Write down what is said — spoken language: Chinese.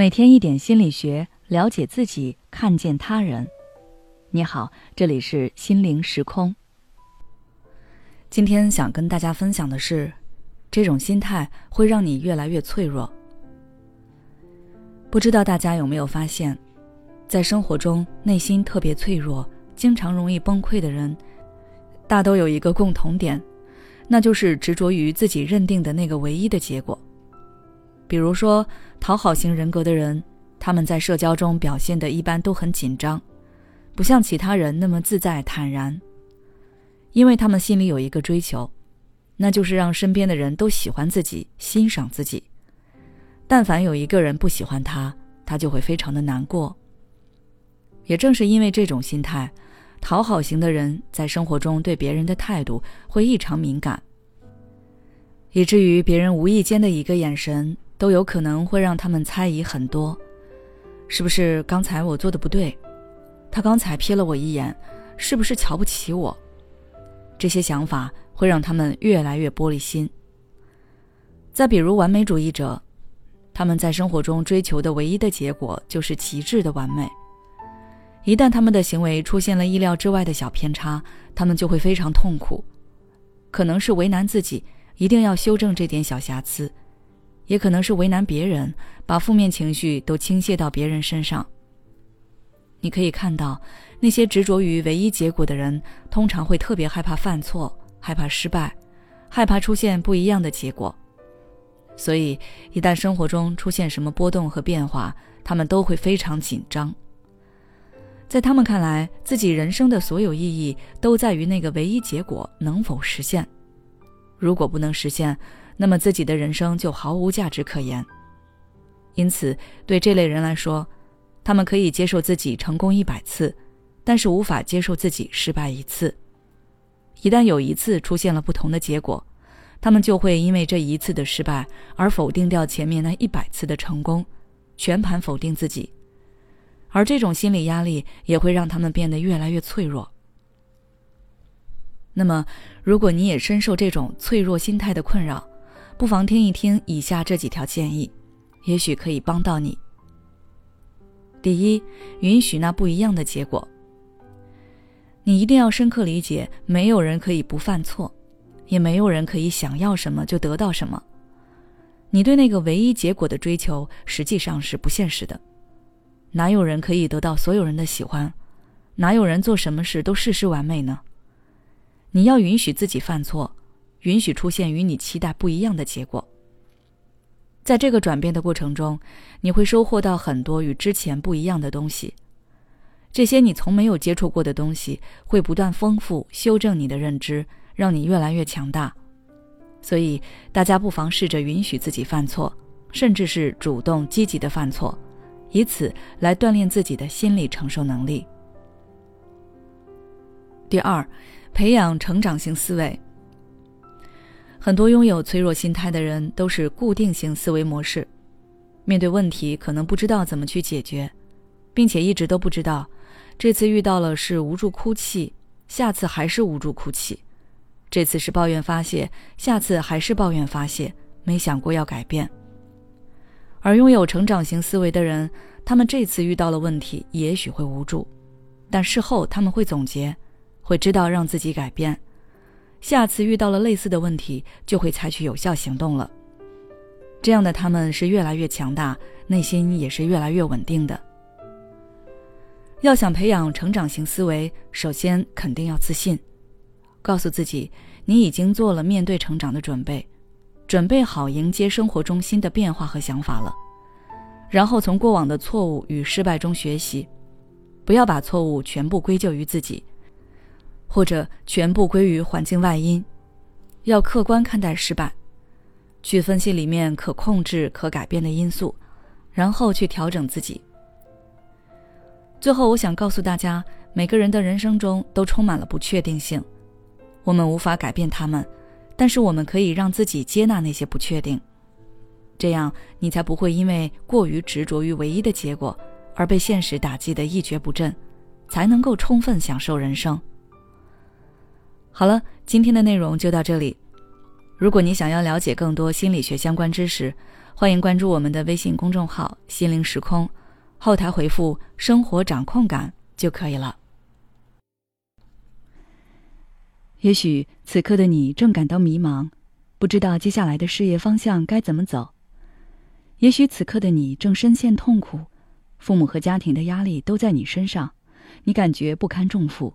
每天一点心理学，了解自己，看见他人。你好，这里是心灵时空。今天想跟大家分享的是，这种心态会让你越来越脆弱。不知道大家有没有发现，在生活中内心特别脆弱、经常容易崩溃的人，大都有一个共同点，那就是执着于自己认定的那个唯一的结果。比如说，讨好型人格的人，他们在社交中表现的一般都很紧张，不像其他人那么自在坦然。因为他们心里有一个追求，那就是让身边的人都喜欢自己、欣赏自己。但凡有一个人不喜欢他，他就会非常的难过。也正是因为这种心态，讨好型的人在生活中对别人的态度会异常敏感，以至于别人无意间的一个眼神。都有可能会让他们猜疑很多，是不是刚才我做的不对？他刚才瞥了我一眼，是不是瞧不起我？这些想法会让他们越来越玻璃心。再比如完美主义者，他们在生活中追求的唯一的结果就是极致的完美。一旦他们的行为出现了意料之外的小偏差，他们就会非常痛苦，可能是为难自己，一定要修正这点小瑕疵。也可能是为难别人，把负面情绪都倾泻到别人身上。你可以看到，那些执着于唯一结果的人，通常会特别害怕犯错，害怕失败，害怕出现不一样的结果。所以，一旦生活中出现什么波动和变化，他们都会非常紧张。在他们看来，自己人生的所有意义都在于那个唯一结果能否实现。如果不能实现，那么自己的人生就毫无价值可言。因此，对这类人来说，他们可以接受自己成功一百次，但是无法接受自己失败一次。一旦有一次出现了不同的结果，他们就会因为这一次的失败而否定掉前面那一百次的成功，全盘否定自己。而这种心理压力也会让他们变得越来越脆弱。那么，如果你也深受这种脆弱心态的困扰，不妨听一听以下这几条建议，也许可以帮到你。第一，允许那不一样的结果。你一定要深刻理解，没有人可以不犯错，也没有人可以想要什么就得到什么。你对那个唯一结果的追求实际上是不现实的。哪有人可以得到所有人的喜欢？哪有人做什么事都事事完美呢？你要允许自己犯错。允许出现与你期待不一样的结果。在这个转变的过程中，你会收获到很多与之前不一样的东西。这些你从没有接触过的东西，会不断丰富、修正你的认知，让你越来越强大。所以，大家不妨试着允许自己犯错，甚至是主动积极的犯错，以此来锻炼自己的心理承受能力。第二，培养成长型思维。很多拥有脆弱心态的人都是固定型思维模式，面对问题可能不知道怎么去解决，并且一直都不知道，这次遇到了是无助哭泣，下次还是无助哭泣，这次是抱怨发泄，下次还是抱怨发泄，没想过要改变。而拥有成长型思维的人，他们这次遇到了问题，也许会无助，但事后他们会总结，会知道让自己改变。下次遇到了类似的问题，就会采取有效行动了。这样的他们是越来越强大，内心也是越来越稳定的。要想培养成长型思维，首先肯定要自信，告诉自己你已经做了面对成长的准备，准备好迎接生活中新的变化和想法了。然后从过往的错误与失败中学习，不要把错误全部归咎于自己。或者全部归于环境外因，要客观看待失败，去分析里面可控制、可改变的因素，然后去调整自己。最后，我想告诉大家，每个人的人生中都充满了不确定性，我们无法改变他们，但是我们可以让自己接纳那些不确定，这样你才不会因为过于执着于唯一的结果而被现实打击的一蹶不振，才能够充分享受人生。好了，今天的内容就到这里。如果你想要了解更多心理学相关知识，欢迎关注我们的微信公众号“心灵时空”，后台回复“生活掌控感”就可以了。也许此刻的你正感到迷茫，不知道接下来的事业方向该怎么走；也许此刻的你正深陷痛苦，父母和家庭的压力都在你身上，你感觉不堪重负。